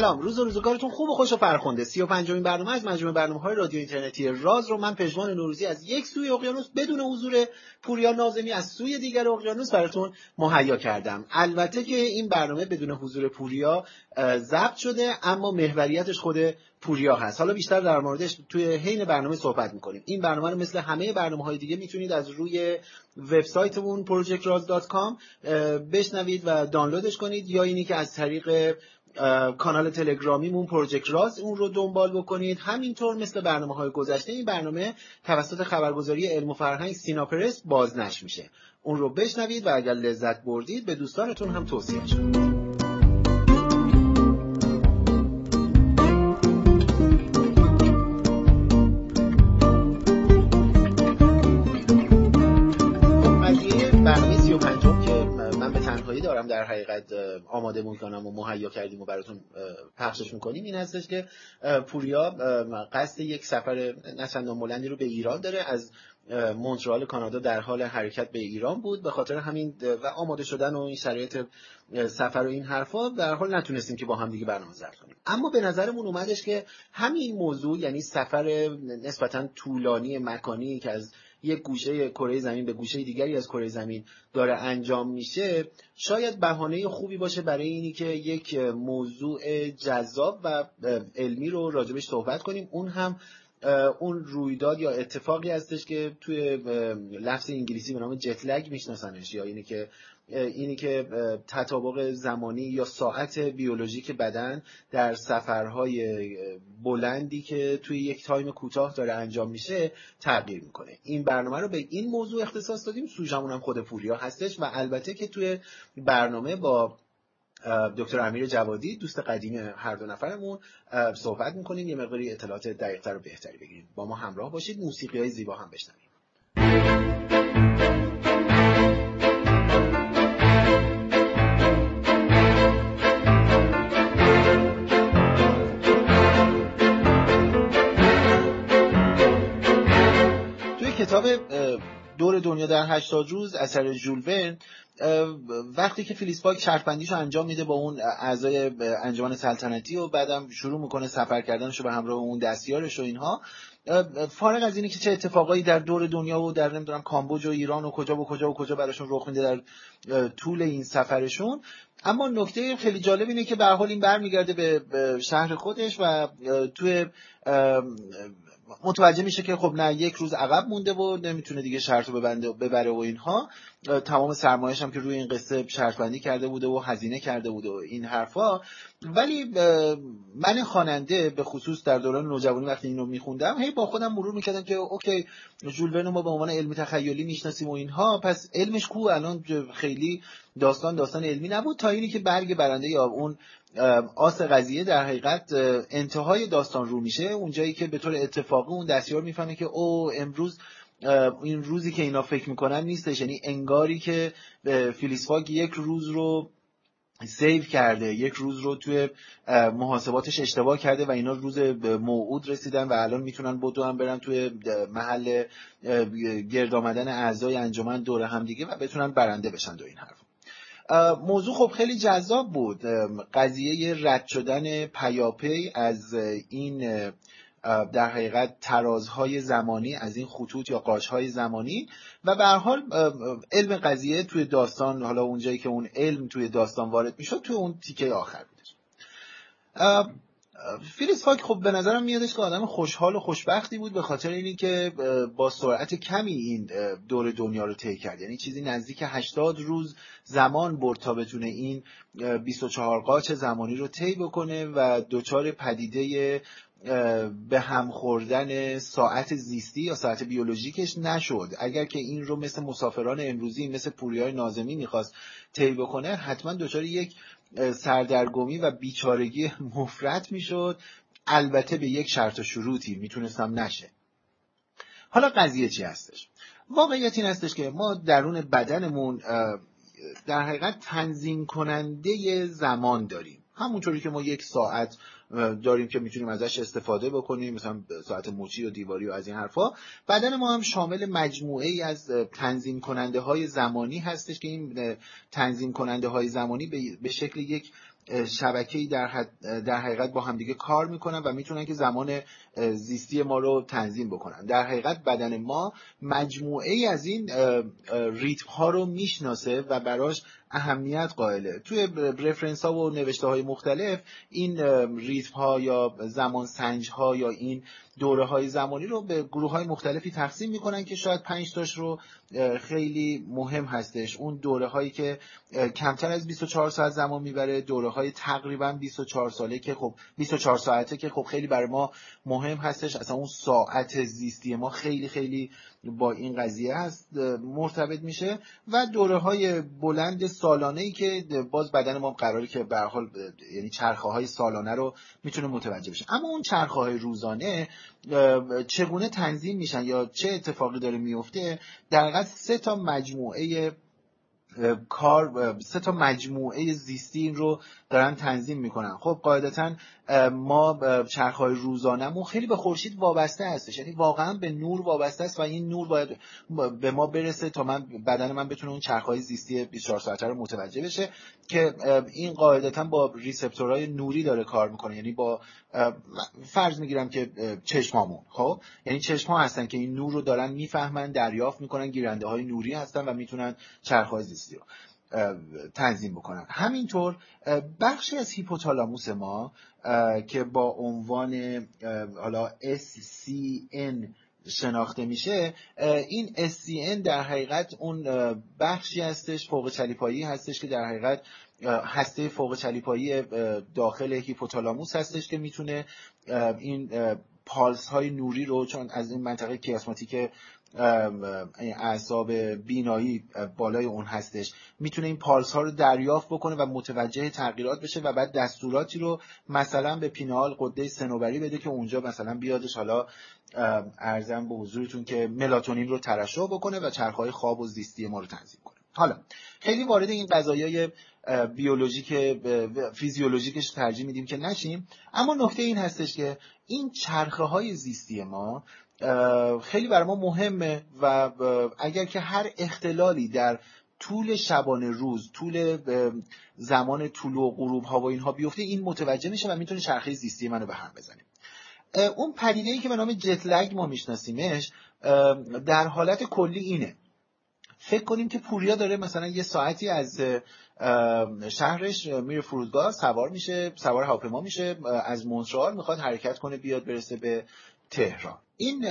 سلام. روز و روزگارتون خوب و خوش و فرخنده. سی و پنجمین برنامه از مجموعه برنامه های رادیو اینترنتی راز رو من پژمان نوروزی از یک سوی اقیانوس بدون حضور پوریا نازمی از سوی دیگر اقیانوس براتون مهیا کردم. البته که این برنامه بدون حضور پوریا ضبط شده اما محوریتش خود پوریا هست. حالا بیشتر در موردش توی حین برنامه صحبت می‌کنیم. این برنامه رو مثل همه برنامه های دیگه می‌تونید از روی وبسایتمون projectraz.com بشنوید و دانلودش کنید یا اینی که از طریق کانال تلگرامیمون پروژکت راز اون رو دنبال بکنید. همینطور مثل برنامه های گذشته این برنامه توسط خبرگزاری علم و فرهنگ سیناپرس بازنش میشه. اون رو بشنوید و اگر لذت بردید به دوستانتون هم توصیه شد دارم در حقیقت آماده می‌کنم و مهیا کردیم و براتون پخشش می‌کنیم. این هستش که پوریا قصد یک سفر نچندان بلندی رو به ایران داره از مونترال کانادا در حال حرکت به ایران بود. به خاطر همین و آماده شدن و این شرایط سفر و این حرفا در حال نتونستیم که با هم دیگه برنامه ضبط کنیم. اما به نظرمون اومدش که همین موضوع یعنی سفر نسبتا طولانی مکانی که از یک گوشه کره زمین به گوشه دیگری از کره زمین داره انجام میشه شاید بهانه خوبی باشه برای اینی که یک موضوع جذاب و علمی رو راجبش صحبت کنیم. اون هم اون رویداد یا اتفاقی هستش که توی لفظ انگلیسی به نام جتلگ میشناسنش یا اینی که اینی که تطابق زمانی یا ساعت بیولوژیک بدن در سفرهای بلندی که توی یک تایم کوتاه داره انجام میشه تغییر می‌کنه. این برنامه رو به این موضوع اختصاص دادیم. سوژمون هم خود پوریا هستش و البته که توی برنامه با دکتر امیر جوادی دوست قدیم هر دو نفرمون صحبت می‌کنیم. یه مقداری اطلاعات دقیقتر و بهتری بگیریم. با ما همراه باشید. موسیقی های زیبا هم بشنویم. کتاب دور دنیا در 80 روز اثر ژول وقتی که فیلیس پاک شرط بندیشو انجام میده با اون اعضای انجمن سلطنتی و بعدم شروع می‌کنه سفر کردنشو به همراه اون دستیارش و اینها فارغ از اینه که چه اتفاقایی در دور دنیا و در نمی‌دونم کامبوج و ایران و کجا و کجا و کجا براشون رخ میده در طول این سفرشون. اما نکته خیلی جالب اینه که به حال این برمیگرده به شهر خودش و توی متوجه میشه که خب نه یک روز عقب مونده و نمی‌تونه دیگه شرط رو ببنده ببره و اینها. تمام سرمایش هم که روی این قصه شرط بندی کرده بوده و هزینه کرده بوده و این حرفا. ولی من خواننده به خصوص در دوران نوجوانی وقتی اینو میخوندم هی با خودم مرور می‌کردم که اوکی ژول ما به عنوان علمی تخیلی می‌شناسیم و اینها. پس علمش کو؟ الان خیلی داستان داستان علمی نبود تا اینی که برگ برنده یا اون آس قضیه در حقیقت انتهای داستان رو میشه. اونجایی که به طور اتفاقی اون دستیار می‌فهمه که او امروز این روزی که اینا فکر می‌کنن نیستش. یعنی انگاری که فیلیسفاگ یک روز رو سیو کرده یک روز رو توی محاسباتش اشتباه کرده و اینا روز موعود رسیدن و الان می‌تونن بدو هم برن توی محل گرد آمدن اعضای انجمن دور هم دیگه و بتونن برنده بشن دو این حرف موضوع خب خیلی جذاب بود. قضیه رد شدن پیاپی از این در حقیقت ترازهای زمانی از این خطوط یا قاشهای زمانی و به حال علم قضیه توی داستان حالا اونجایی که اون علم توی داستان وارد می‌شد توی اون تیکه آخر بودش فیلیس فاک خب به نظرم میادش که آدم خوشحال و خوشبختی بود به خاطر اینی که با سرعت کمی این دور دنیا رو طی کرد. یعنی چیزی نزدیک 80 روز زمان برد تا بتونه این 24 قاچ زمانی رو طی بکنه و دچار پدیده به هم خوردن ساعت زیستی یا ساعت بیولوژیکش نشد. اگر که این رو مثل مسافران امروزی مثل پوریای نازمی می‌خواست طی بکنه حتما دچار یک سردرگمی و بیچارگی مفرت می‌شد. البته به یک شرط و شروطی می‌تونستم نشه. حالا قضیه چی هستش؟ واقعیت این هستش که ما درون بدنمون در حقیقت تنظیم کننده زمان داریم. همونطوری که ما یک ساعت داریم که می‌تونیم ازش استفاده بکنیم مثلا ساعت موچی و دیواری و از این حرفا. بدن ما هم شامل مجموعه ای از تنظیم کننده های زمانی هستش که این تنظیم کننده های زمانی به شکل یک شبکه‌ای در, در حقیقت با همدیگه کار می‌کنن و می‌تونن که زمان زیستی ما رو تنظیم بکنن. در حقیقت بدن ما مجموعه ای از این ریتم ها رو می‌شناسه و براش اهمیت قائله. توی رفرنس ها و نوشته های مختلف این ریتم ها یا زمان سنج ها یا این دوره های زمانی رو به گروه های مختلفی تقسیم می‌کنن که شاید پنج تاش رو خیلی مهم هستش. اون دوره هایی که کمتر از 24 ساعت زمان می‌بره دوره های تقریبا 24 ساله که خب 24 ساعته که خب خیلی برای ما مهم هستش. اصلا اون ساعت زیستی ما خیلی خیلی با این قضیه هست مرتبط میشه و دوره های بلند سالانه ای که باز بدن ما قراری که به حال یعنی چرخه های سالانه رو می‌تونه متوجه بشه. اما اون چرخه های روزانه چگونه تنظیم میشن یا چه اتفاقی داره میفته در سه تا مجموعه کار سه تا مجموعه زیستی این رو دارن تنظیم می‌کنن. خب قاعدتا ما چرخهای روزانهمون خیلی به خورشید وابسته هستش. یعنی واقعا به نور وابسته است و این نور باید به ما برسه تا من بدن من بتونه اون چرخهای زیستی 24 ساعته رو متوجه بشه که این قاعدتا با ریسپتورهای نوری داره کار می‌کنه. یعنی با فرض می‌گیرم که چشمامون خب؟ یعنی چشم ها هستن که این نور رو دارن می‌فهمن دریافت می‌کنن گیرنده های نوری هستن و می‌تونن چرخهای زیستی رو تنظیم بکنن. همینطور بخشی از هیپوتالاموس ما که با عنوان حالا SCN شناخته میشه این SCN در حقیقت اون بخشی هستش فوق چلیپایی هستش که در حقیقت هسته فوق چلیپایی داخل هیپوتالاموس هستش که می‌تونه این پالس های نوری رو چون از این منطقه کیاسماتیک اعصاب بینایی بالای اون هستش. می‌تونه این پالس ها رو دریافت بکنه و متوجه تغییرات بشه و بعد دستوراتی رو مثلا به پینال قده سنوبری بده که اونجا مثلا بیادش. حالا ارزم به حضورتون که ملاتونین رو ترشح بکنه و چرخهای خواب و زیستی ما رو تنظیم کنه. حالا خیلی وارد این قضایای بیولوژیک فیزیولوژیکش ترجیح میدیم که نشیم. اما نکته این هستش که این چرخه های زیستی ما خیلی برای ما مهمه و اگر که هر اختلالی در طول شبانه روز طول زمان طول و غروب ها و اینها بیفته این متوجه میشه و می‌تونه چرخه زیستی منو به هم بزنه. اون پدیده ای که به نام جت لگ ما میشناسیمش در حالت کلی اینه. فکر کنیم که پوریا داره مثلا یه ساعتی از شهرش میره فرودگاه سوار میشه سوار هواپیما میشه از مونترال می‌خواد حرکت کنه بیاد برسه به تهران. این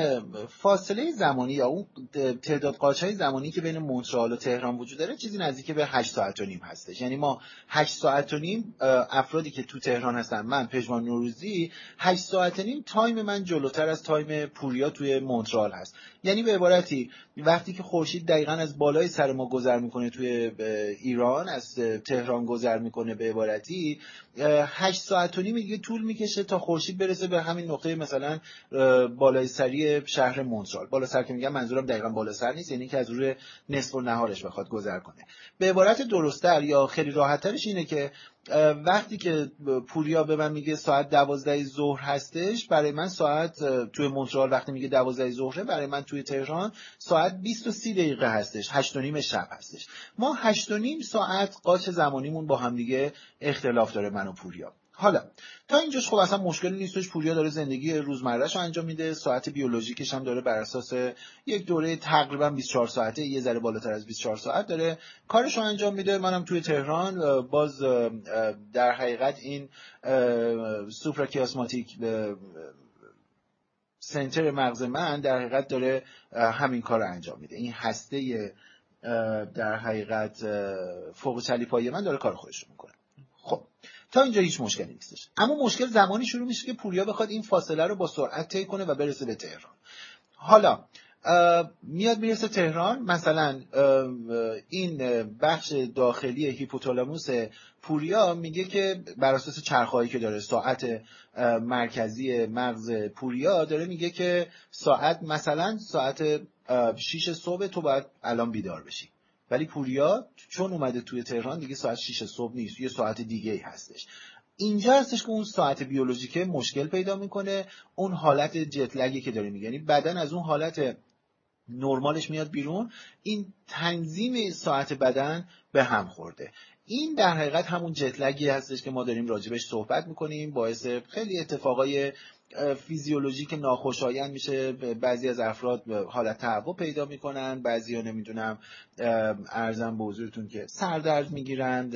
فاصله زمانی یا اون تعداد های زمانی که بین مونترال و تهران وجود داره چیزی نزدیک به 8 ساعت و نیم هستش. یعنی ما 8 ساعت و نیم افرادی که تو تهران هستن من پژمان نوروزی 8 ساعت و نیم time من جلوتر از time پوریا توی مونترال هست. یعنی به عبارتی وقتی که خورشید دقیقا از بالای سر ما گذر می‌کنه توی ایران از تهران گذر می‌کنه به عبارتی 8 ساعت و نیم دیگه طول می‌کشه تا خورشید برسه به همین نقطه مثلا بالای سری شهر مونترال. بالا سر که میگم منظورم دقیقا بالا سر نیست یعنی که از روی نصف و نهارش بخواد گذر کنه. به عبارت درستتر یا خیلی راحتترش اینه که وقتی که پوریا به من میگه ساعت دوازده ظهر هستش برای من ساعت توی مونترال وقتی میگه دوازده ظهره برای من توی تهران ساعت 20 و 30 دقیقه هستش هشت و نیم شب هستش. ما هشت و نیم ساعت قاچ زمانیمون با هم دیگه اختلاف داره من و پوریا. حالا تا اینجاش خب اصلا مشکلی نیستش پوریا داره زندگی روزمرهش انجام میده ساعت بیولوژیکش هم داره بر اساس یک دوره تقریبا 24 ساعته یه ذره بالاتر از 24 ساعت داره کارش رو انجام میده. منم توی تهران باز در حقیقت این سوپراکیاسماتیک سنتر مغز من در حقیقت داره همین کار رو انجام میده. این هسته در حقیقت فوق چلیپایی من داره کار خودش می‌کنه. خب تا اینجا هیچ مشکلی نیستش اما مشکل زمانی شروع میشه که پوریا بخواد این فاصله رو با سرعت طی کنه و برسه به تهران. حالا میاد می‌رسه تهران. مثلا این بخش داخلی هیپوتالاموس پوریا میگه که بر اساس چرخهایی که داره ساعت مرکزی مغز پوریا داره میگه که ساعت مثلا ساعت 6 صبح تو باید الان بیدار بشی. ولی پوریا چون اومده توی تهران دیگه ساعت 6 صبح نیست یه ساعت دیگه ای هستش. اینجا هستش که اون ساعت بیولوژیک مشکل پیدا می‌کنه. اون حالت جتلگی که داره میگه. یعنی بدن از اون حالت نرمالش میاد بیرون. این تنظیم ساعت بدن به هم خورده. این در حقیقت همون جتلگی هستش که ما داریم راجبش صحبت می‌کنیم. باعث خیلی اتفاقای فیزیولوژیک ناخوشایند میشه بعضی از افراد حالت تهوع پیدا می‌کنن بعضی ها نمی‌دونم ارزم به حضورتون که سردرد می‌گیرند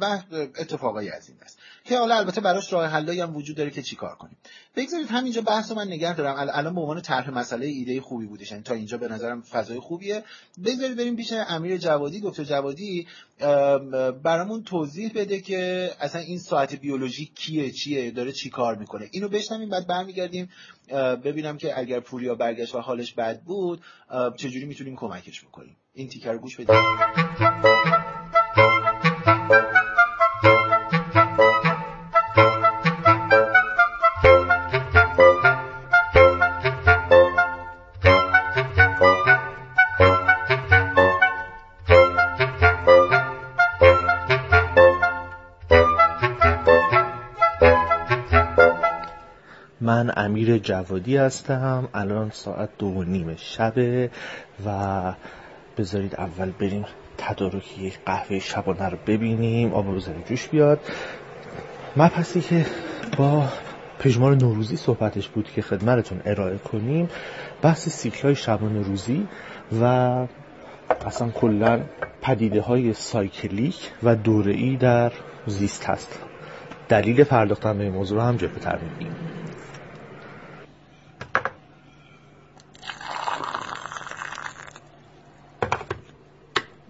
و اتفاقایی از این است که حالا البته براش راه حلایی هم وجود داره که چیکار کنیم. بگذارید همینجا بحث من نگه دارم. الان به عنوان طرح مسئله ایده خوبی بودش یعنی تا اینجا به نظرم فضای خوبیه. بگذارید بریم پیش امیر جوادی. دکتر جوادی برامون توضیح بده که اصلا این ساعت بیولوژی کیه چیه داره چی کار می‌کنه. اینو بشنویم بعد برمیگردیم ببینم که اگر پوریا برگشت و حالش بد بود چجوری می‌تونیم کمکش بکنیم. این تیکر گوش بدید. من امیر جوادی هستم. الان ساعت دو و نیم شبه و بذارید اول بریم تدارکی یک قهوه شبانه رو ببینیم. آب بذاریم جوش بیاد. مبحثی که با پژمار نوروزی صحبتش بود که خدمتتون ارائه کنیم بحث سیکل های شبانه روزی و اصلا کلا پدیده های سایکلیک و دوره‌ای در زیست هست. دلیل پرداختن به این موضوع رو هم جلوتر میگیم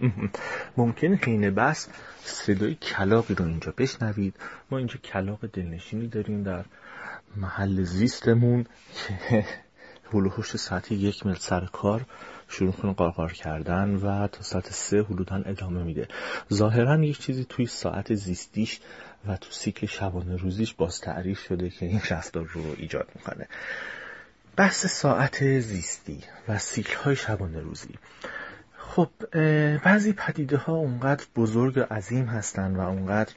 ممکنه حین بس صدای کلاقی رو اینجا بشنوید. ما اینجا کلاق دلنشینی داریم در محل زیستمون که هلوهوش ساعت یک مل سر کار شروع کنه قارقار کردن و تا ساعت سه حدودا ادامه میده. ظاهرا یک چیزی توی ساعت زیستیش و تو سیکل شبانه روزیش باز تعریف شده که این رفتار رو ایجاد می‌کنه. بحث ساعت زیستی و سیکل های شبانه روزی. خب بعضی پدیده ها اونقدر بزرگ و عظیم هستند و اونقدر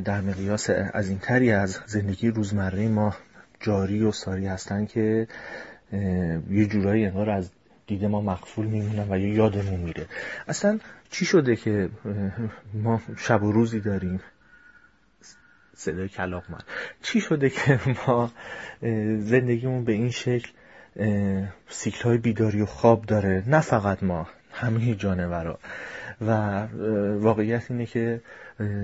در مقیاس عظیمتری از زندگی روزمره ما جاری و ساری هستند که یه جورایی انگار از دیده ما مقفول میمونن و یه یادمون میره. اصلا چی شده که ما شب و روزی داریم؟ صدای کلاق من چی شده که ما زندگیمون به این شکل سیکل های بیداری و خواب داره؟ نه فقط ما. همه جانورا. و واقعیت اینه که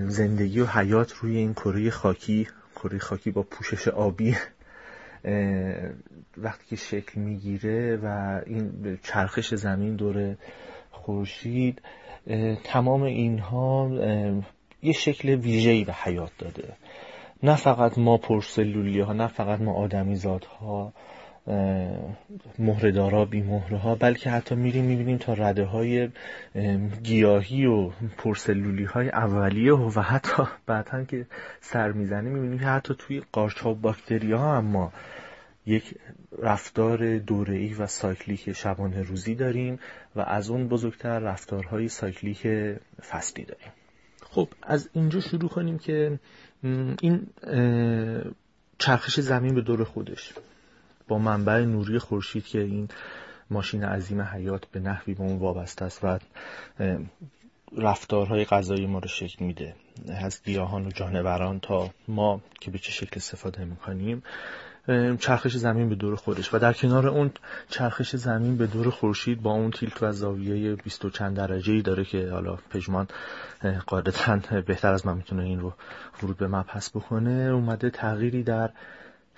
زندگی و حیات روی این کره خاکی کره خاکی با پوشش آبی وقتی که شکل می‌گیره و این چرخش زمین دور خورشید تمام اینها یه شکل ویژه‌ای به حیات داده. نه فقط ما پرسلولی ها نه فقط ما آدمی ها مهرهدارا بی مهره ها بلکه حتی میریم می‌بینیم تا رده های گیاهی و پرسلولی های اولیه و حتی بعدا که سر می‌زنیم می‌بینیم که حتی توی قارچ ها و باکتری ها اما یک رفتار دوره‌ای و cyclic شبانه روزی داریم و از اون بزرگتر رفتارهای cyclic فصلی داریم. خب از اینجا شروع کنیم که این چرخش زمین به دور خودش. با منبع نوری خورشید که این ماشین عظیم حیات به نحوی به اون وابسته است و رفتارهای غذایی ما رو شکل میده. از گیاهان و جانوران تا ما که به چه شکل استفاده می‌کنیم چرخش زمین به دور خودش. و در کنار اون چرخش زمین به دور خورشید با اون تیلت و زاویه 20 و چند درجه ای داره که حالا پژمان قاعدتا بهتر از من می‌تونه این رو ورود به مبحث بکنه اومده تغییری در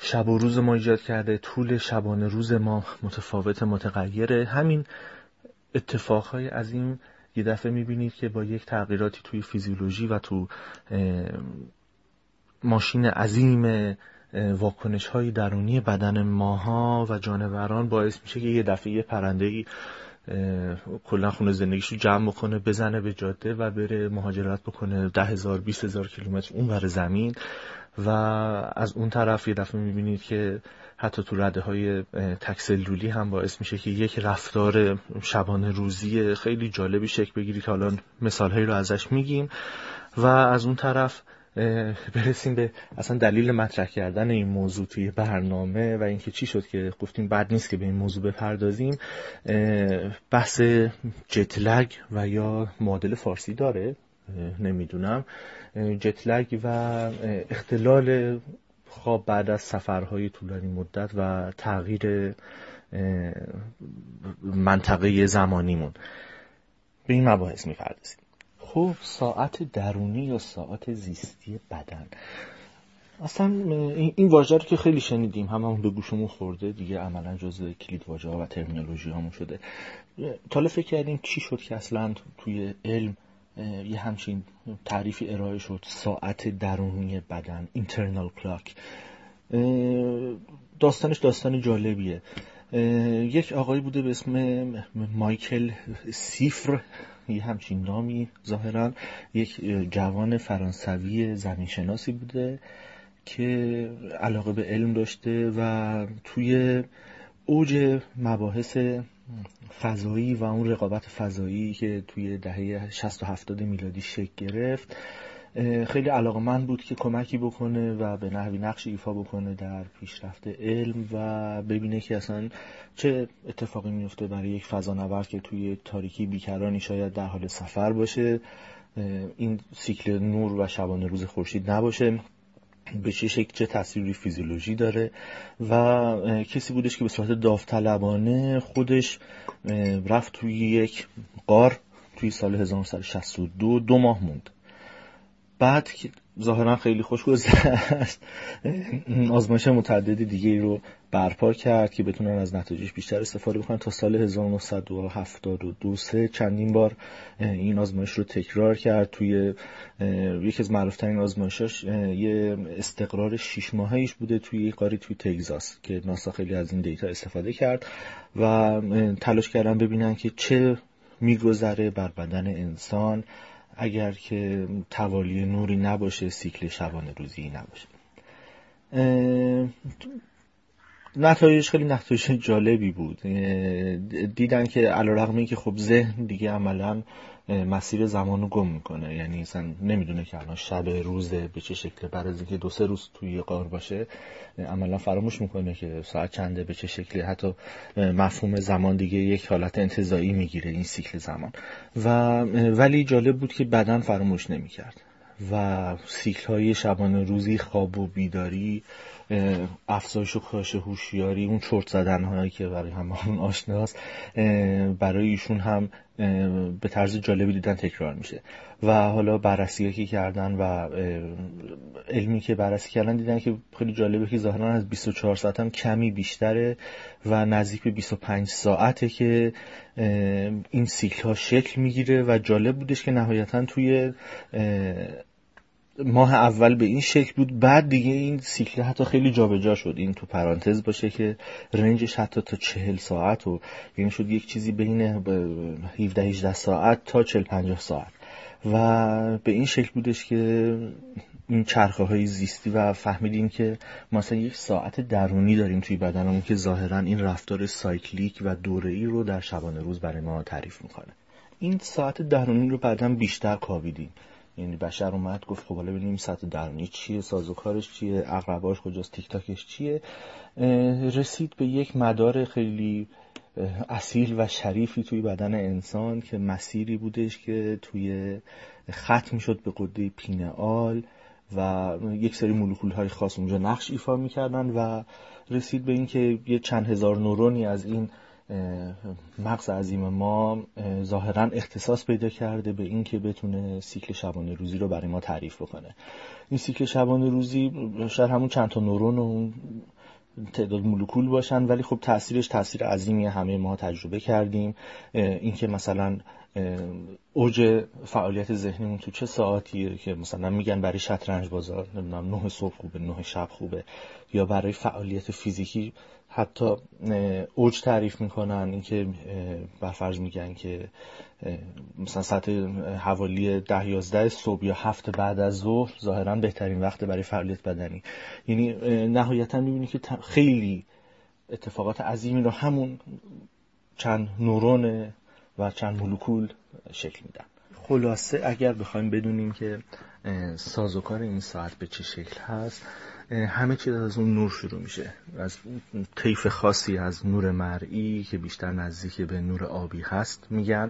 شب و روز ما ایجاد کرده طول شبانه روز ما متفاوت متغیره. همین اتفاقهای عظیم یه دفعه می‌بینید که با یک تغییراتی توی فیزیولوژی و تو ماشین عظیم واکنش های درونی بدن ماها و جانوران باعث میشه که یه دفعه یه پرنده ای کلا خونه زندگیشو جمع بکنه بزنه به جاده و بره مهاجرت بکنه ده هزار بیست هزار کیلومتر اون بر زمین. و از اون طرف یه دفعه می‌بینید که حتی تو رده های تکسلولی هم باعث میشه که یک رفتار شبانه روزی خیلی جالبی شکل بگیری که حالا مثال هایی رو ازش میگیم. و از اون طرف برسیم به اصلا دلیل مطرح کردن این موضوع توی برنامه و اینکه چی شد که گفتیم بد نیست که به این موضوع بپردازیم. بحث جتلگ و یا معادل فارسی داره. نمی‌دونم. جتلگ و اختلال خواب بعد از سفرهای طولانی مدت و تغییر منطقه زمانیمون. به این مباحث می‌پردازیم. خب ساعت درونی یا ساعت زیستی بدن؟ اصلا این واژه رو که خیلی شنیدیم هممون به گوشمون خورده دیگه عملا جزء کلید واژه و ترمینولوژی همون شده تا فکر کردیم چی شد که اصلا توی علم یه همچین تعریفی ارائه شد. ساعت درونی بدن internal clock. داستانش داستان جالبیه. یک آقایی بوده به اسم مایکل سیفر یه همچین نامی ظاهرا. یک جوان فرانسوی زمینشناسی بوده که علاقه به علم داشته و توی اوج مباحث فضایی و اون رقابت فضایی که توی دهه 60 و 70 میلادی شکل گرفت خیلی علاقه بود که کمکی بکنه و به نحوی نقش ایفا بکنه در پیشرفت علم و ببینه که اصلا چه اتفاقی میفته برای یک فضانورد که توی تاریکی بیکرانی شاید در حال سفر باشه. این سیکل نور و شبانه روز خورشید نباشه. به چه شکل چه تاثیری فیزیولوژی داره و کسی بودش که به صورت داوطلبانه خودش رفت توی یک قار توی سال 1962 دو ماه موند. بعد ظاهرا خیلی خوش گذشت آزمایش متعدد دیگه رو برپا کرد که بتونن از نتایجش بیشتر استفاده بکنن. تا سال 1972 سه چندین بار این آزمایش رو تکرار کرد. توی یکی از معروفترین آزمایشاش یه استقرار شیش ماهیش بوده توی یه قاری توی تگزاس که ناسا خیلی از این دیتا استفاده کرد و تلاش کردن ببینن که چه میگذره بر بدن انسان. اگر که توالی نوری نباشه سیکل شبانه روزی نباشه. نتایج خیلی نتایج جالبی بود. دیدن که علا که خب ذهن دیگه عملا مسیر زمان رو گم می‌کنه. یعنی اصلا نمی‌دونه که الان شب روزه به چه شکله بعد از اینکه دو سه روز توی قار باشه عملا فراموش می‌کنه که ساعت چنده به چه شکلی. حتی مفهوم زمان دیگه یک حالت انتظایی می‌گیره این سیکل زمان. و ولی جالب بود که بدن فراموش نمی‌کرد. و سیکل های شبانه روزی خواب و بیداری افزایش و کاهش هوشیاری اون چرت زدن هایی که برای همون آشناست برای ایشون هم به طرز جالبی دیدن تکرار میشه. و حالا بررسی که کردن و علمی که بررسی کردن دیدن که خیلی جالبه که ظاهرا از 24 ساعت هم کمی بیشتره و نزدیک به 25 ساعته که این سیکل ها شکل می‌گیره و جالب بودش که نهایتا توی ماه اول به این شکل بود. بعد دیگه این سیکل حتی خیلی جابجا شد. این تو پرانتز باشه که رنجش حتی تا چهل ساعت و یعنی شد یک چیزی بین 17 18 ساعت تا 40 50 ساعت. و به این شکل بودش که این چرخه های زیستی و فهمیدیم که مثلا یک ساعت درونی داریم توی بدنمون که ظاهرا این رفتار سایکلیک و دوره‌ای رو در شبانه روز برای ما تعریف می‌کنه. این ساعت درونی رو بعدا بیشتر کاویدیم یعنی بشر اومد گفت خب حالا ببینیم سطح درونی چیه سازوکارش چیه اقرباش کجاست تیک تاکش چیه رسید به یک مدار خیلی اصیل و شریفی توی بدن انسان که مسیری بودش که توی خط می‌شد به قده پینئال و یک سری مولکول های خاص اونجا نقش ایفا می‌کردن و رسید به اینکه یه چند هزار نورونی از این مغز عظیم ما ظاهرا اختصاص پیدا کرده به اینکه بتونه سیکل شبانه روزی رو برای ما تعریف بکنه. این سیکل شبانه روزی شاید همون چند تا نورون و تعداد مولکول باشن ولی خب تاثیرش تاثیر عظیمی همه ما تجربه کردیم. اینکه مثلا اوج فعالیت ذهنیمون تو چه ساعتیه که مثلا میگن برای شطرنج بازار نمی‌دونم نه صبح خوبه نه شب خوبه یا برای فعالیت فیزیکی حتی اوج تعریف می‌کنن اینکه فرض میگن که مثلا ساعت حوالی ده یازده صبح یا هفت بعد از ظهر ظاهرا بهترین وقت برای فعالیت بدنی. یعنی نهایتا می‌بینی که خیلی اتفاقات عظیمی رو همون چند نورون و چند مولکول شکل میدن. خلاصه اگر بخوایم بدونیم که سازوکار این ساعت به چه شکل هست همه چیز از اون نور شروع میشه. از طیف خاصی از نور مرئی که بیشتر نزدیک به نور آبی هست میگن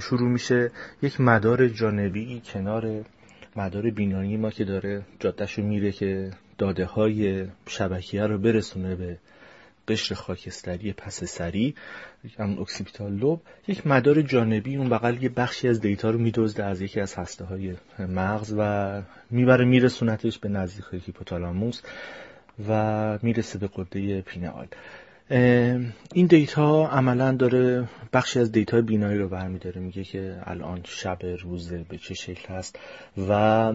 شروع میشه یک مدار جانبی کنار مدار بینایی ما که داره جاده‌شو میره که داده های شبکیه رو برسونه به قشر خاکستری پس سری همون occipital lobe یک مدار جانبی اون بغل یه بخشی از data رو میدزده از یکی از هسته های مغز و می‌بره میرسونتش به نزدیک هیپوتالاموس و می‌رسه به غده pineal این data عملا داره بخشی از data بینایی رو برمیداره میگه که الان شب روزه به چه شکل هست و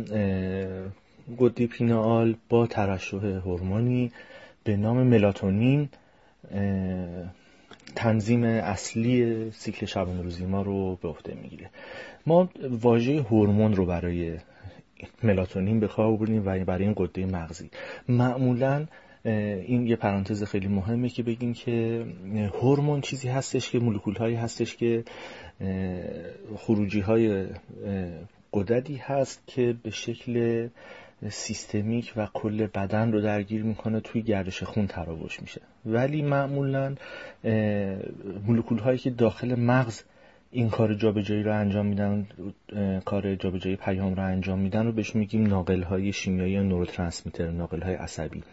گده پینال با ترشح هورمونی به نام ملاتونین تنظیم اصلی سیکل شبانه روزی ما رو به عهده می‌گیره. ما واژه هورمون رو برای ملاتونین به کار بردیم و برای این قده مغزی. معمولا این یه پرانتز خیلی مهمه که بگیم که هورمون چیزی هستش که مولکول هایی هستش که خروجی های قددی هست که به شکل سیستمیک و کل بدن رو درگیر می‌کنه توی گردش خون تراوش میشه. ولی معمولا مولکول هایی که داخل مغز این کار جابجایی رو انجام میدن کار جابجایی پیام رو انجام میدن رو بهش میگیم ناقل های شیمیایی یا نوروترانسمیتر ناقل های عصبی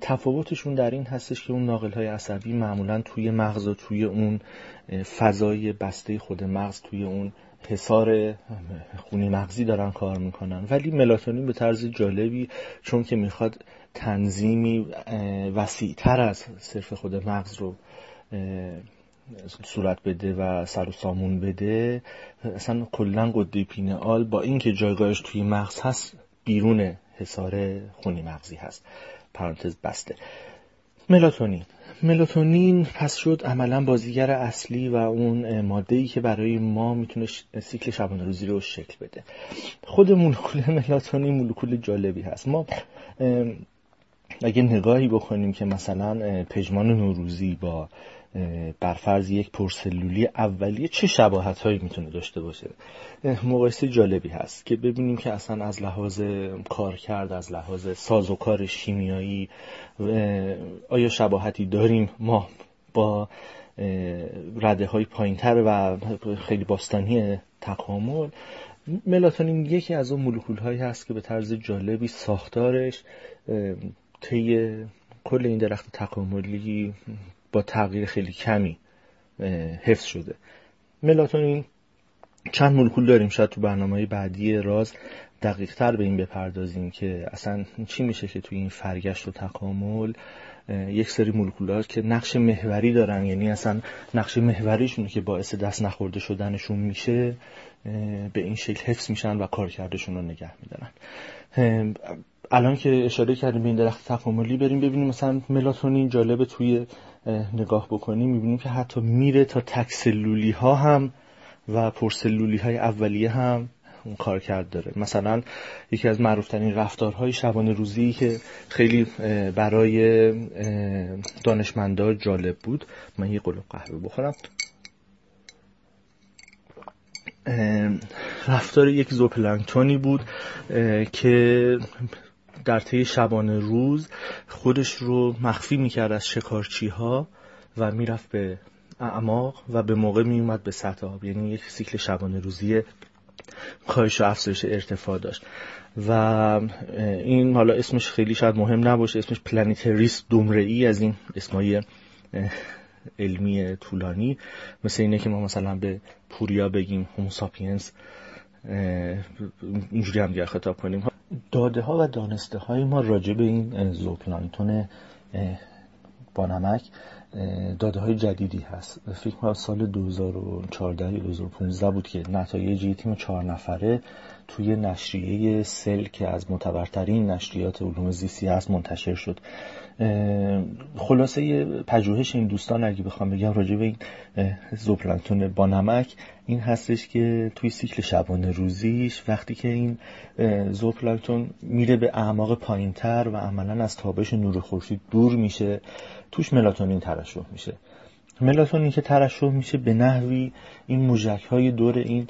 تفاوتشون در این هستش که اون ناقل های عصبی معمولا توی مغز و توی اون فضای بسته خود مغز توی اون حسار خونی مغزی دارن کار می‌کنن. ولی ملاتونین به طرز جالبی چون که می‌خواد تنظیمی وسیع تر از صرف خود مغز رو صورت بده و سر و سامون بده. اصلا کلا قده پینال با اینکه جایگاهش توی مغز هست بیرون حسار خونی مغزی هست. پرانتز بسته. ملاتونین. ملاتونین پس شد عملا بازیگر اصلی و اون ماده ای که برای ما می‌تونه سیکل شبانه روزی رو شکل بده. خود مولکول ملاتونین مولکول جالبی هست. ما اگه نگاهی بکنیم که مثلا پژمان نوروزی با برفرض یک پرسلولی اولیه چه شباهت هایی می‌تونه داشته باشه؟ مقایسه جالبی هست که ببینیم که اصلا از لحاظ کار کرد از لحاظ ساز و کار شیمیایی آیا شباهتی داریم؟ ما با رده های پایینتر و خیلی باستانی تکامل. ملاتونین یکی از اون مولکول هایی هست که به طرز جالبی ساختارش طی کل این درخت تکاملی با تغییر خیلی کمی حفظ شده. ملاتونین چند مولکول داریم شاید تو برنامه بعدی راز دقیق تر به این بپردازیم که اصلا چی میشه که توی این فرگشت و تکامل یک سری مولکولات که نقش محوری دارن یعنی اصلا نقش محوریشونه که باعث دست نخورده شدنشون میشه به این شکل حفظ میشن و کارکردشون رو نگه میدارن. الان که اشاره کردیم به این درخت تکاملی بریم ببینیم مثلا ملاتونین جالبه توی نگاه بکنیم می‌بینیم که حتی میره تا تکسلولی ها هم و پرسلولی های اولیه هم اون کار کرد داره. مثلا یکی از معروفترین رفتارهای شبانه روزی که خیلی برای دانشمندان جالب بود. من یه قلوب قهوه بخورم. رفتار یک زوپلانکتونی بود که در طی شبانه روز خودش رو مخفی می‌کرد از شکارچی ها و می‌رفت به اعماق و به موقع میومد به سطح آب. یعنی یک سیکل شبانه روزی کاهش و افزایش ارتفاع داشت. و این حالا اسمش خیلی شاید مهم نباشه اسمش Platynereis dumerilii از این اسمای علمی طولانی. مثل اینه که ما مثلا به پوریا بگیم Homo sapiens اینجوری هم خطاب کنیم. داده ها و دانسته های ما راجع به این با نمک داده های جدیدی هست. فکر کنم سال 2014 یا 2015 بود که نتایج تیم چهار نفره توی نشریه سل که از معتبرترین نشریات علوم زیستی هست منتشر شد. خلاصه پژوهش این دوستان اگه بخوام بگم راجع به این زوپلانکتون با نمک این هستش که توی سیکل شبانه روزیش وقتی که این زوپلانکتون میره به اعماق پایینتر و عملا از تابش نور خورشید دور میشه توش ملاتونین ترشح میشه. ملاتونین که ترشح میشه به نحوی این موجک های دور این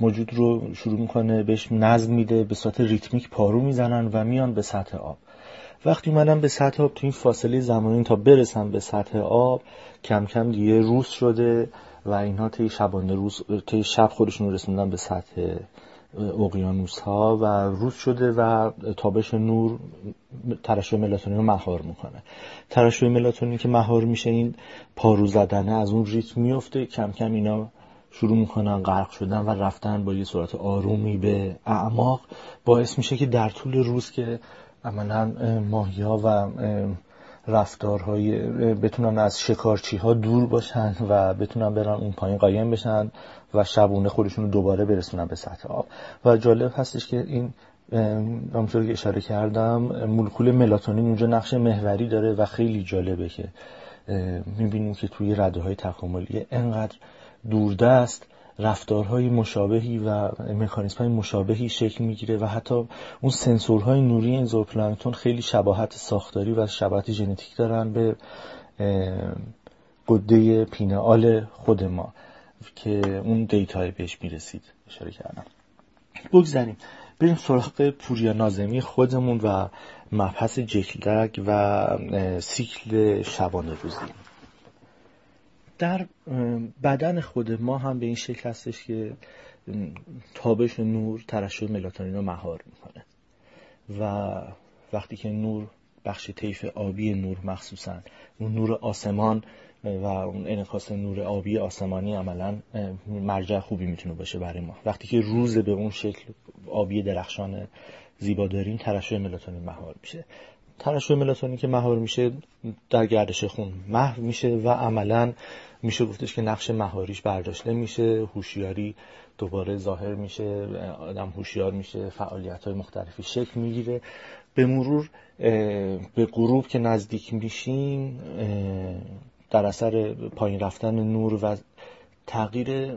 موجود رو شروع می‌کنه بهش نظم میده به صورت ریتمیک پارو می‌زنن و میان به سطح آب. وقتی منم به سطح آب تو این فاصله زمانی تا برسم به سطح آب کم کم دیگه روز شده و اینها طی شبانه روز طی شب خودشون رسوندن به سطح اقیانوس ها و روز شده و تابش نور ترشح ملاتونین رو مهار می‌کنه. ترشح ملاتونین که مهار میشه این پارو زدنه از اون ریتم میفته کم کم اینا شروع می‌کنن غرق شدن و رفتن با یه صورت آرومی به اعماق. باعث میشه که در طول روز که عملا ماهیا و رفتارهای بتونن از شکارچی ها دور باشن و بتونن برن اون پایین قایم بشن و شبونه خودشون رو دوباره برسونن به سطح آب. و جالب هستش که این همونطور که اشاره کردم مولکول ملاتونین اونجا نقش محوری داره و خیلی جالبه که می‌بینیم که توی رده های تکاملی انقدر دوردست رفتارهای مشابهی و مکانیزم های مشابهی شکل می‌گیره و حتی اون سنسورهای نوری این زوپلانکتون خیلی شباهت ساختاری و شباهت ژنتیک دارن به غده pineal خود ما که اون data ی بهش می‌رسید. اشاره کردم. بگذاریم بریم سراغ پوریا ناظمی خودمون و مبحث jet lag و سیکل شبانه روزی در بدن خود ما هم به این شکل هستش که تابش نور ترشح ملاتونین رو مهار می‌کنه. و وقتی که نور بخش طیف آبی نور مخصوصا اون نور آسمان و اون انعکاس نور آبی آسمانی عملا مرجع خوبی می‌تونه باشه برای ما. وقتی که روز به اون شکل آبی درخشان زیبا داریم ترشح ملاتونین مهار میشه. ترشح ملاتونین که مهار میشه در گردش خون محو میشه و عملا میشه گفتش که نقش مهاریش برداشته میشه هوشیاری دوباره ظاهر میشه آدم هوشیار میشه فعالیت های مختلفی شکل می‌گیره. به مرور به غروب که نزدیک میشیم در اثر پایین رفتن نور و تغییر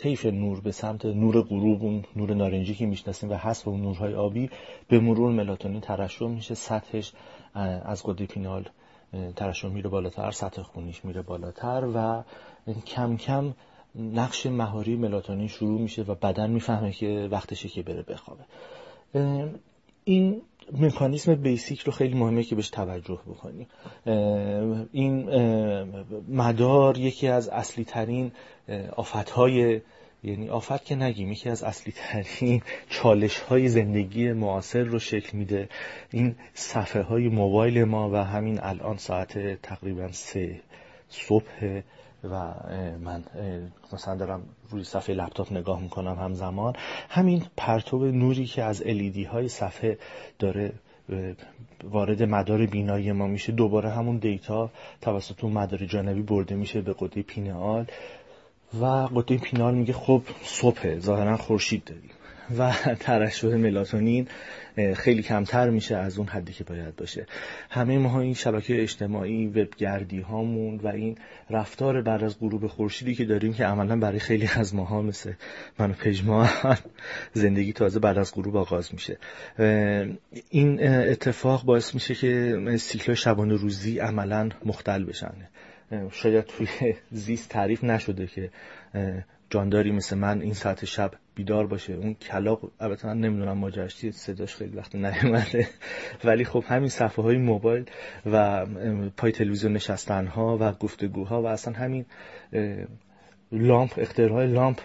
طیف نور به سمت نور غروب اون نور نارنجی که می‌شناسیم و حذف اون نورهای آبی به مرور ملاتونین ترشح میشه. سطحش از قده پینال ترشح میره بالاتر سطح خونیش میره بالاتر و کم کم نقش مهاری ملاتونین شروع میشه و بدن می‌فهمه که وقتشه که بره بخوابه. این مکانیسم بیسیک رو خیلی مهمه که بهش توجه بکنیم. این مدار یکی از اصلی ترین آفت های یعنی آفت که نگیم یکی از اصلی ترین چالش های زندگی معاصر رو شکل میده. این صفحه های موبایل ما و همین الان ساعت تقریبا سه. صبح و من مثلا دارم روی صفحه لپتاپ نگاه می‌کنم همزمان. همین پرتو نوری که از الیدی های صفحه داره وارد مدار بینایی ما میشه. دوباره همون دیتا توسط اون مدار جانبی برده میشه به قده پینال. و قده پینال میگه خب صبح ظاهرا خورشید داریم. و ترشح ملاتونین خیلی کمتر میشه از اون حدی که باید باشه. همه ما این شبکه اجتماعی وبگردی هامون و این رفتار بعد از غروب خورشیدی که داریم که عملا برای خیلی از ماها مثل من و پژما زندگی تازه بعد از غروب آغاز میشه. این اتفاق باعث میشه که سیکل شبانه روزی عملا مختل بشن. شاید توی زیست تعریف نشده که جانداری مثل من این ساعت شب بیدار باشه. اون کلاق البته من نمی‌دونم ماجراش چیه صداش خیلی وقت نیومده. ولی خب همین صفحه های موبایل و پای تلویزیون نشستن ها و گفتگوها و اصلا همین لامپ اختراع لامپ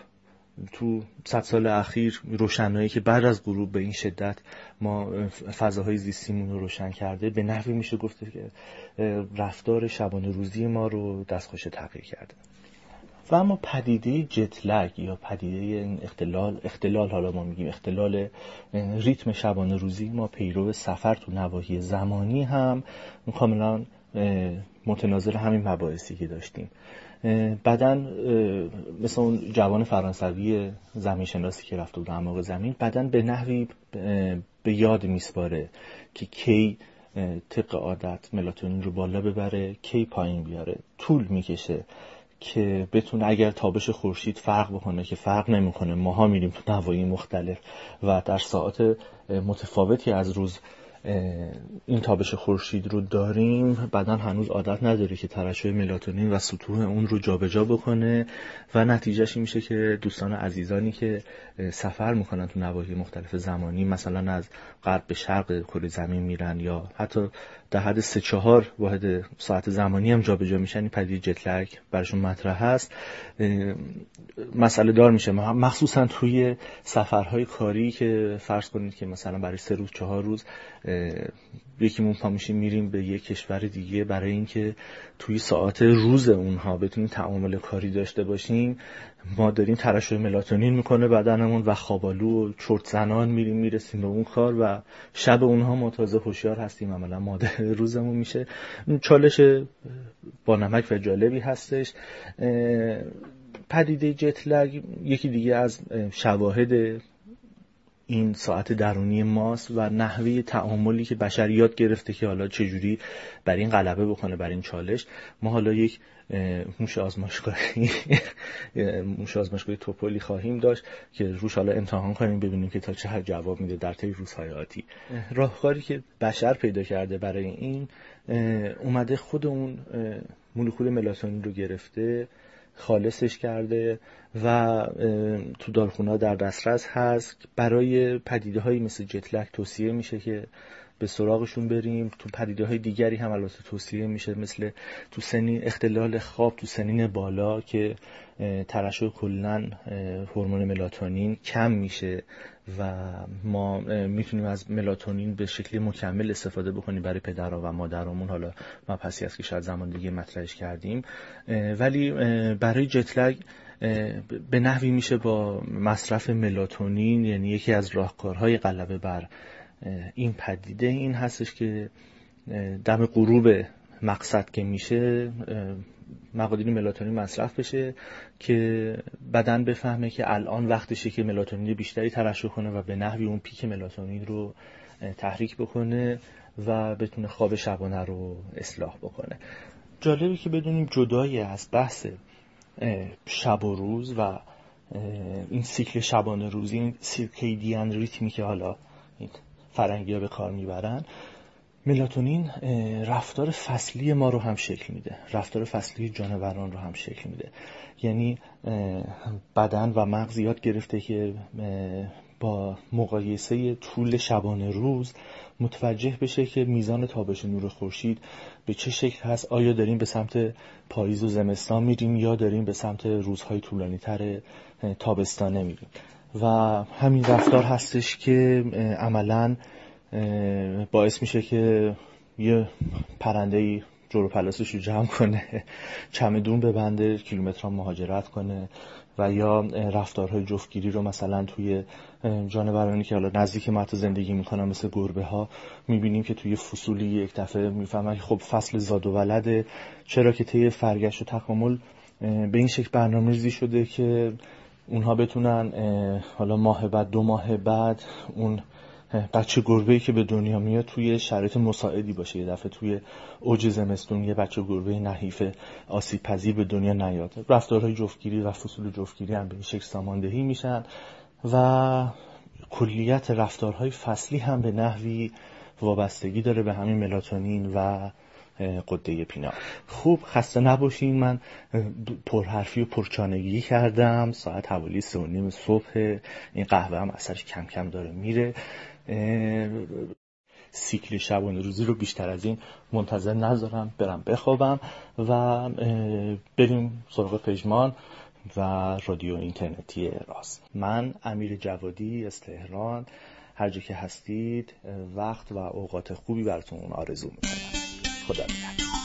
تو صد سال اخیر روشنایی که بعد از غروب به این شدت ما فضاهای زیستیمون رو روشن کرده به نحوی میشه گفته که رفتار شبانه روزی ما رو دستخوش تغییر کرده. و اما پدیده جتلگ یا پدیده اختلال اختلال حالا ما میگیم اختلال ریتم شبانه روزی ما پیرو سفر تو نواحی زمانی هم کاملا متناظر همین مباحثی که داشتیم. بدن مثل اون جوان فرانسوی زمین شناسی که رفته بود اعماق زمین بدن به نحوی به یاد میسپاره که کی طبق عادت ملاتونین رو بالا ببره کی پایین بیاره. طول می‌کشه. که بتونه اگر تابش خورشید فرق بکنه که فرق نمی‌کنه. ماها میریم تو نواحی مختلف و در ساعت متفاوتی از روز این تابش خورشید رو داریم. بدن هنوز عادت نداره که ترشح ملاتونین و سطوح اون رو جابجا بکنه. و نتیجهش میشه که دوستان عزیزانی که سفر می‌کنن تو نواحی مختلف زمانی مثلا از غرب به شرق کره زمین میرن یا حتی در حد سه چهار واحد ساعت زمانی هم جابجا میشن این پدیده جتلک براشون مطرح هست. مسئله دار میشه. مخصوصا توی سفرهای کاری که فرض کنید که مثلا برای سه روز چهار روز یکیمون پا میشیم میریم به یک کشور دیگه برای اینکه توی ساعت روز اونها بتونیم تعامل کاری داشته باشیم. ما داریم ترشح ملاتونین می‌کنه بدنمون و خوابالو و چرت زنان میریم می‌رسیم به اون کار و شب اونها ما تازه هوشیار هستیم. عملا ماده روزمون میشه. چالش با نمک و جالبی هستش. پدیده جتلگ یکی دیگه از شواهد این ساعت درونی ماست و نحوه تعاملی که بشریات گرفته که حالا چجوری بر این غلبه بکنه بر این چالش. ما حالا یک موش آزمایشگاهی موش آزمایشگاهی توپولی خواهیم داشت که روش حالا امتحان کنیم ببینیم که تا چه جواب میده در طی روزهای آتی. راهکاری که بشر پیدا کرده برای این اومده خود اون مولکول ملاتونین رو گرفته. خالصش کرده و تو دارخونا در دسترس هست. برای پدیده هایی مثل جتلک توصیه میشه که به سراغشون بریم. تو پدیده های دیگری هم البته توصیه میشه مثل تو سنین اختلال خواب تو سنین بالا که ترشح کلا هورمون ملاتونین کم میشه و ما می‌تونیم از ملاتونین به شکلی مکمل استفاده بکنیم برای پدرها و مادرامون حالا ما پسی است که شاید زمان دیگه مطرحش کردیم. ولی برای جتلگ به نحوی میشه با مصرف ملاتونین یعنی یکی از راهکارهای غلبه بر این پدیده این هستش که دم غروب مقصد که میشه مقادیر ملاتونین مصرف بشه که بدن بفهمه که الان وقتشه که ملاتونین بیشتری ترشح کنه و به نحوی اون پیک ملاتونین رو تحریک بکنه و بتونه خواب شبانه رو اصلاح بکنه. جالبی که بدونیم جدایی از بحث شب و روز و این سیکل شبانه روزی این سیرکیدیان ریتمی که حالا این فرنگی ها به کار می‌برن. ملاتونین رفتار فصلی ما رو هم شکل میده. رفتار فصلی جانوران رو هم شکل میده. یعنی بدن و مغز یاد گرفته که با مقایسه طول شبانه روز متوجه بشه که میزان تابش نور خورشید به چه شکل هست. آیا داریم به سمت پاییز و زمستان میریم یا داریم به سمت روزهای طولانی تر تابستانه میریم. و همین رفتار هستش که عملا باعث میشه که یه پرنده ای جلو پلاسش رو جمع کنه چمدون ببنده کیلومترها مهاجرت کنه و یا رفتارهای جفتگیری رو مثلا توی جانورانی که حالا نزدیک ما زندگی می‌کنن مثل گربه ها می‌بینیم که توی فصولی یک دفعه می‌فهمن خب فصل زاد و ولده چرا که طی فرگشت و تکامل به این شکل برنامه‌ریزی شده که اونها بتونن حالا ماه بعد دو ماه بعد اون بچه گربه ای که به دنیا میاد توی شرایط مساعدی باشه. یه دفعه توی اوج زمستون یه بچه گربه نحیف آسیب پذیر به دنیا نیاد. رفتارهای جفتگیری و فصول جفتگیری هم به این شکل ساماندهی میشن و کلیت رفتارهای فصلی هم به نحوی وابستگی داره به همین ملاتونین و قده پینا. خوب خسته نباشین. من پرحرفی و پرچانگی کردم. ساعت حوالی سه و نیم صبح. این قهوه هم اثرش کم کم داره میره. سیکل شبانه روزی رو بیشتر از این منتظر نذارم. برم بخوابم و بریم سراغ پژمان و رادیو اینترنتی راست. من امیر جوادی از تهران هر جا که هستید وقت و اوقات خوبی براتون آرزو می‌کنم. خدا نگهدار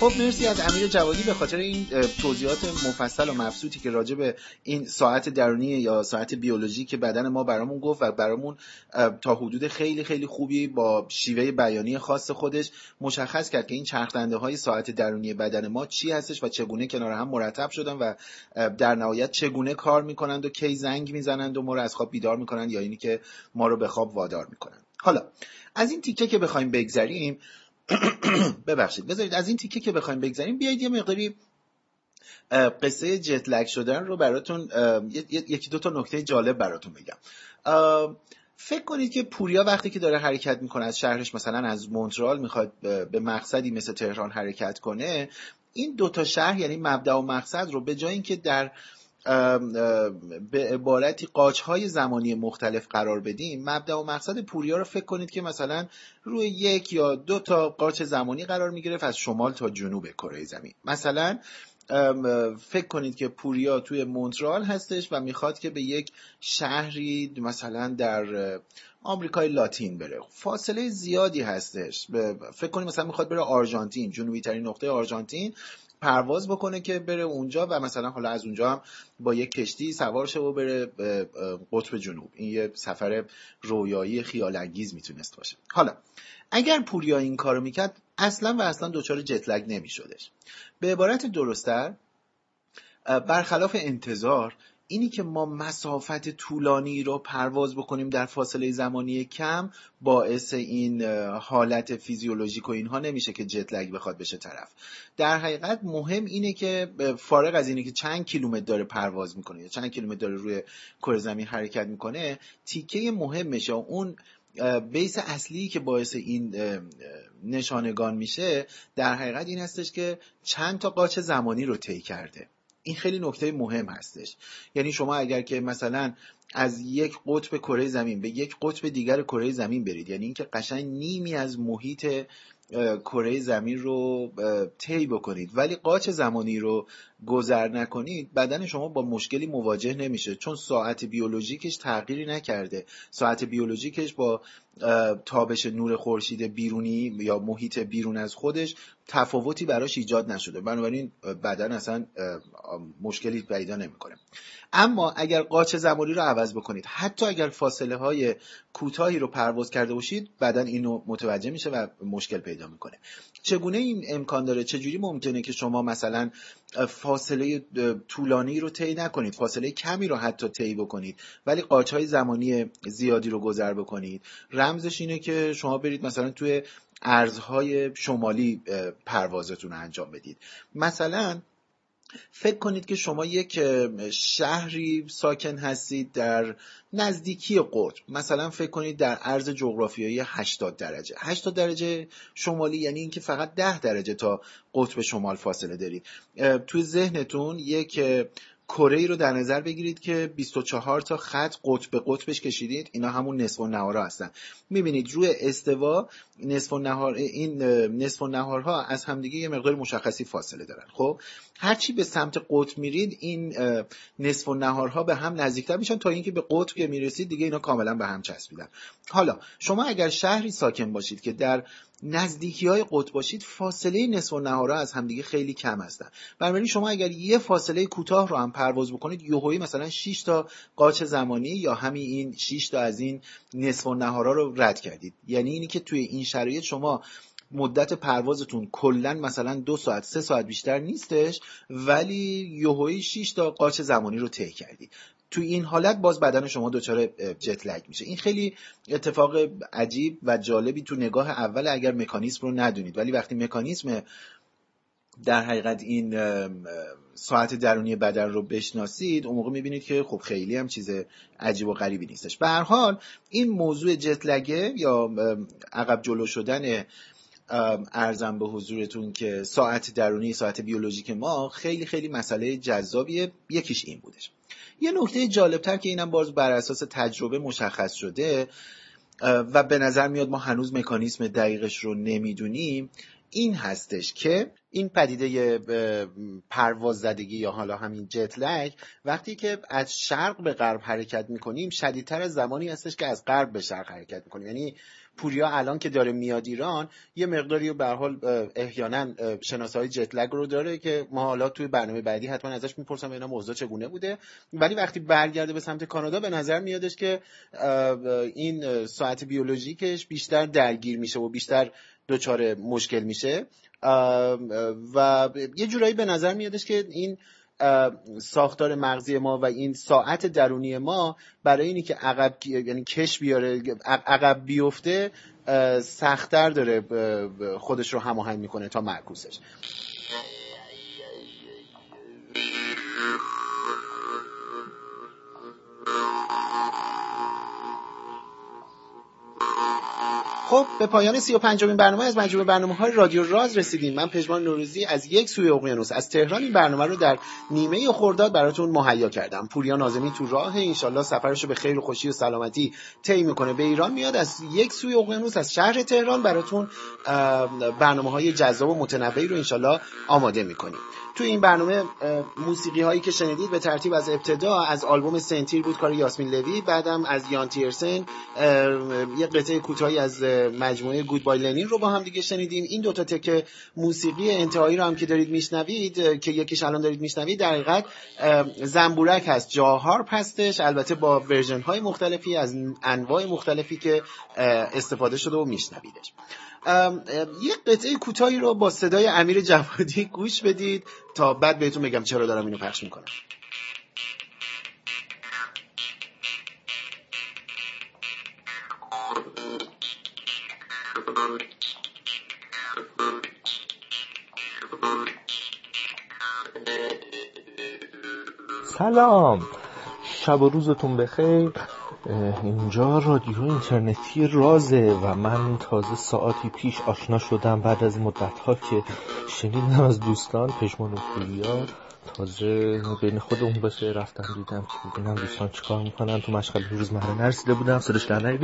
خب مرسی از امیر جوادی. به خاطر این توضیحات مفصل و مبسوطی که راجع به این ساعت درونی یا ساعت بیولوژی که بدن ما برامون گفت و برامون تا حدود خیلی خیلی خوبی با شیوه بیانی خاص خودش مشخص کرد که این چرخدنده های ساعت درونی بدن ما چی هستش و چگونه کنار هم مرتب شدن و در نهایت چگونه کار می‌کنند و کی زنگ می‌زنند و ما رو از خواب بیدار می‌کنند یا اینی که ما رو به خواب وادار می‌کنند. حالا از این تیکه که بخوایم بگذریم ببخشید. بذارید از این تیکه که بخوایم بگذاریم بیایید یه مقداری قصه جتلک شدن رو براتون یکی دو تا نکته جالب براتون بگم. فکر کنید که پوریا وقتی که داره حرکت می‌کنه از شهرش مثلا از مونترال می‌خواد به مقصدی مثل تهران حرکت کنه این دوتا شهر یعنی مبدا و مقصد رو به جای اینکه در به عبارتی قاچ های زمانی مختلف قرار بدیم مبدا و مقصد پوریا رو فکر کنید که مثلا روی یک یا دو تا قاچ زمانی قرار می‌گرفت از شمال تا جنوب کره زمین. مثلا فکر کنید که پوریا توی مونترال هستش و می‌خواد که به یک شهری مثلا در آمریکای لاتین بره. فاصله زیادی هستش. فکر کنید مثلا می‌خواد بره آرژانتین جنوبی ترین نقطه آرژانتین. پرواز بکنه که بره اونجا و مثلا حالا از اونجا هم با یک کشتی سوار شه و بره قطب جنوب. این یه سفر رویایی خیال انگیز می‌تونست باشه. حالا اگر پوریا این کارو می‌کرد اصلا و اصلا دچار جتلگ نمیشدش. به عبارت درستتر برخلاف انتظار اینی که ما مسافت طولانی رو پرواز بکنیم در فاصله زمانی کم باعث این حالت فیزیولوژیک و اینها نمیشه که جتلگ بخواد بشه طرف. در حقیقت مهم اینه که فارغ از اینه که چند کیلومتر داره پرواز می‌کنه یا چند کیلومتر داره روی کره زمین حرکت می‌کنه تیکه مهمشه. اون بیس اصلی که باعث این نشانگان میشه در حقیقت این هستش که چند تا قاچ زمانی رو طی کرده. این خیلی نکته مهم هستش. یعنی شما اگر که مثلا از یک قطب کره زمین به یک قطب دیگر کره زمین برید یعنی اینکه قشنگ نیمی از محیط کره زمین رو طی بکنید. ولی قاچ زمانی رو گذر نکنید بدن شما با مشکلی مواجه نمیشه چون ساعت بیولوژیکش تغییری نکرده. ساعت بیولوژیکش با تابش نور خورشید بیرونی یا محیط بیرون از خودش تفاوتی براش ایجاد نشده. بنابراین بدن اصلا مشکلی پیدا نمی‌کنه. اما اگر قاچ زمانی رو عوض بکنید حتی اگر فاصله های کوتاهی رو پرواز کرده باشید بدن اینو متوجه میشه و مشکل پیدا می‌کنه. چگونه این امکان داره؟ چجوری ممکنه که شما مثلا فاصله طولانی رو طی نکنید. فاصله کمی رو حتی طی بکنید. ولی قاچ های زمانی زیادی رو گذر بکنید. رمزش اینه که شما برید مثلا توی ارزهای شمالی پروازتون رو انجام بدید. مثلا فکر کنید که شما یک شهری ساکن هستید در نزدیکی قطب. مثلا فکر کنید در عرض جغرافیایی 80 درجه. 80 درجه شمالی یعنی اینکه فقط 10 درجه تا قطب شمال فاصله دارید. توی ذهنتون یک کره ای رو در نظر بگیرید که 24 تا خط قطب به قطبش کشیدید. اینا همون نصف و نهارها هستن. می‌بینید روی استوا نصف و نهار این نصف و نهارها از همدیگه یه مقدار مشخصی فاصله دارن. خب هرچی به سمت قطب میرید این نصف و نهارها به هم نزدیکتر میشن تا اینکه به قطب که می‌رسید دیگه اینا کاملا به هم چسبیدن. حالا شما اگر شهری ساکن باشید که در نزدیکی های قطب باشید فاصله نصف و نهارا از همدیگه خیلی کم هستن. بنابراین شما اگر یه فاصله کوتاه رو هم پرواز بکنید یوهویی مثلا 6 تا قاچ زمانی یا همین این 6 تا از این نصف و نهارا رو رد کردید. یعنی اینی که توی این شرایط شما مدت پروازتون کلا مثلا دو ساعت سه ساعت بیشتر نیستش ولی یوهویی 6 تا قاچ زمانی رو طی کردی تو این حالت باز بدن شما دچار جت لگ میشه. این خیلی اتفاق عجیب و جالبی تو نگاه اول اگر مکانیسم رو ندونید. ولی وقتی مکانیسم در حقیقت این ساعت درونی بدن رو بشناسید اون موقع می‌بینید که خب خیلی هم چیز عجیب و غریبی نیستش. به هر حال این موضوع جتلگه یا عقب جلو شدن ارزم به حضورتون که ساعت درونی ساعت بیولوژیک ما خیلی خیلی مسئله جذابیه. یکیش این بودش. یه نکته جالبتر که اینم باز بر اساس تجربه مشخص شده و به نظر میاد ما هنوز مکانیسم دقیقش رو نمی‌دونیم این هستش که این پدیده پرواز زدگی یا حالا همین جت وقتی که از شرق به غرب حرکت می‌کنیم شدیدتر زمانی هستش که از غرب به شرق حرکت می‌کنیم. یعنی پوریا الان که داره میاد ایران یه مقداری به حال احیانا شناسایی جت لگ رو داره که ما حالا توی برنامه بعدی حتما ازش می‌پرسم اینا موضوع چگونه بوده. ولی وقتی برگرده به سمت کانادا به نظر میادش که این ساعت بیولوژیکش بیشتر درگیر میشه و بیشتر دچار مشکل میشه. و یه جورایی به نظر میادش که این ساختار مغزی ما و این ساعت درونی ما برای اینی که عقب یعنی کش بیاره عقب بیفته سختتر داره خودش رو هماهنگ می‌کنه تا معکوسش. خب به پایان سی و پنجمین برنامه از مجموعه برنامه های رادیو راز رسیدیم. من پژمان نوروزی از یک سوی اقیانوس از تهران این برنامه رو در نیمه خرداد براتون مهیا کردم. پوریا نازمی تو راه انشالله سفرش رو به خیر و خوشی و سلامتی طی می‌کنه. به ایران میاد از یک سوی اقیانوس از شهر تهران براتون برنامه های جذاب و متنوعی رو انشالله آماده می‌کنیم. تو این برنامه موسیقی هایی که شنیدید به ترتیب از ابتدا از آلبوم سنتیر بود کار یاسمین لوی بعدم از یان تیرسن یه قطعه کوتاهی از مجموعه گود بای لنین رو با هم دیگه شنیدیم. این دوتا تکه موسیقی انتهایی رو هم که دارید میشنوید که یکیش الان دارید میشنوید در حقیقت زنبورک هست. جاهار پستش البته با ورژن های مختلفی از انواع مختلفی که استفاده شده و میشنویدش. یه قطعه کوتاهی رو با صدای امیر جوادی گوش بدید تا بعد بهتون بگم چرا دارم اینو پخش می‌کنم. سلام. شب و روزتون بخیر. اینجا رادیو اینترنتی رازه و من تازه ساعتی پیش آشنا شدم بعد از مدت ها که شنیدم از دوستان پشمان و پولیا تازه بین خودمون باشه رفتم دیدم که ببینم دوستان چیکار می‌کنن. تو مشغل روزمره نرسیده بودم صداش در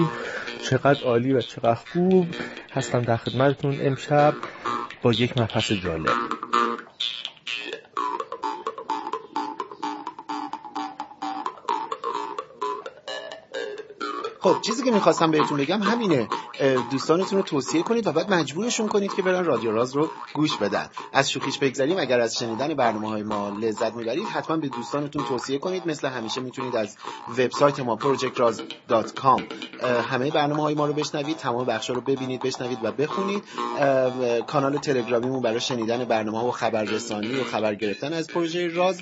چقدر عالی و چقدر خوب. هستم در خدمتتون امشب با یک مبحث جالب. خب چیزی که می‌خواستم بهتون بگم همینه. دوستانتون رو توصیه کنید و بعد مجبورشون کنید که برن رادیو راز رو گوش بدن. از شوخیش بگذاریم اگر از شنیدن برنامه های ما لذت می‌برید حتما به دوستانتون توصیه کنید. مثل همیشه می‌تونید از وبسایت ما projectraz.com همه برنامه های ما رو بشنوید تمام بخش رو ببینید بشنوید و بخونید. کانال تلگرامیمون برای شنیدن برنامه ها و خبررسانی و خبر گرفتن از پروژه راز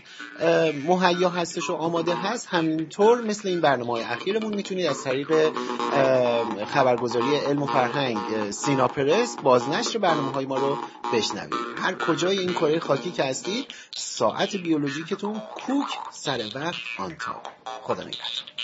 مهیا هستش و آماده هست. همینطور مثل این برنامه های اخیرمون می‌تونید از طریق خبرگزاری علم و فرهنگ سینا پرس بازنشر برنامه های ما رو بشنوید. هر کجای این کره خاکی که هستید ساعت بیولوژیکتون کوک سر وقت آنتا خدا نگهدار.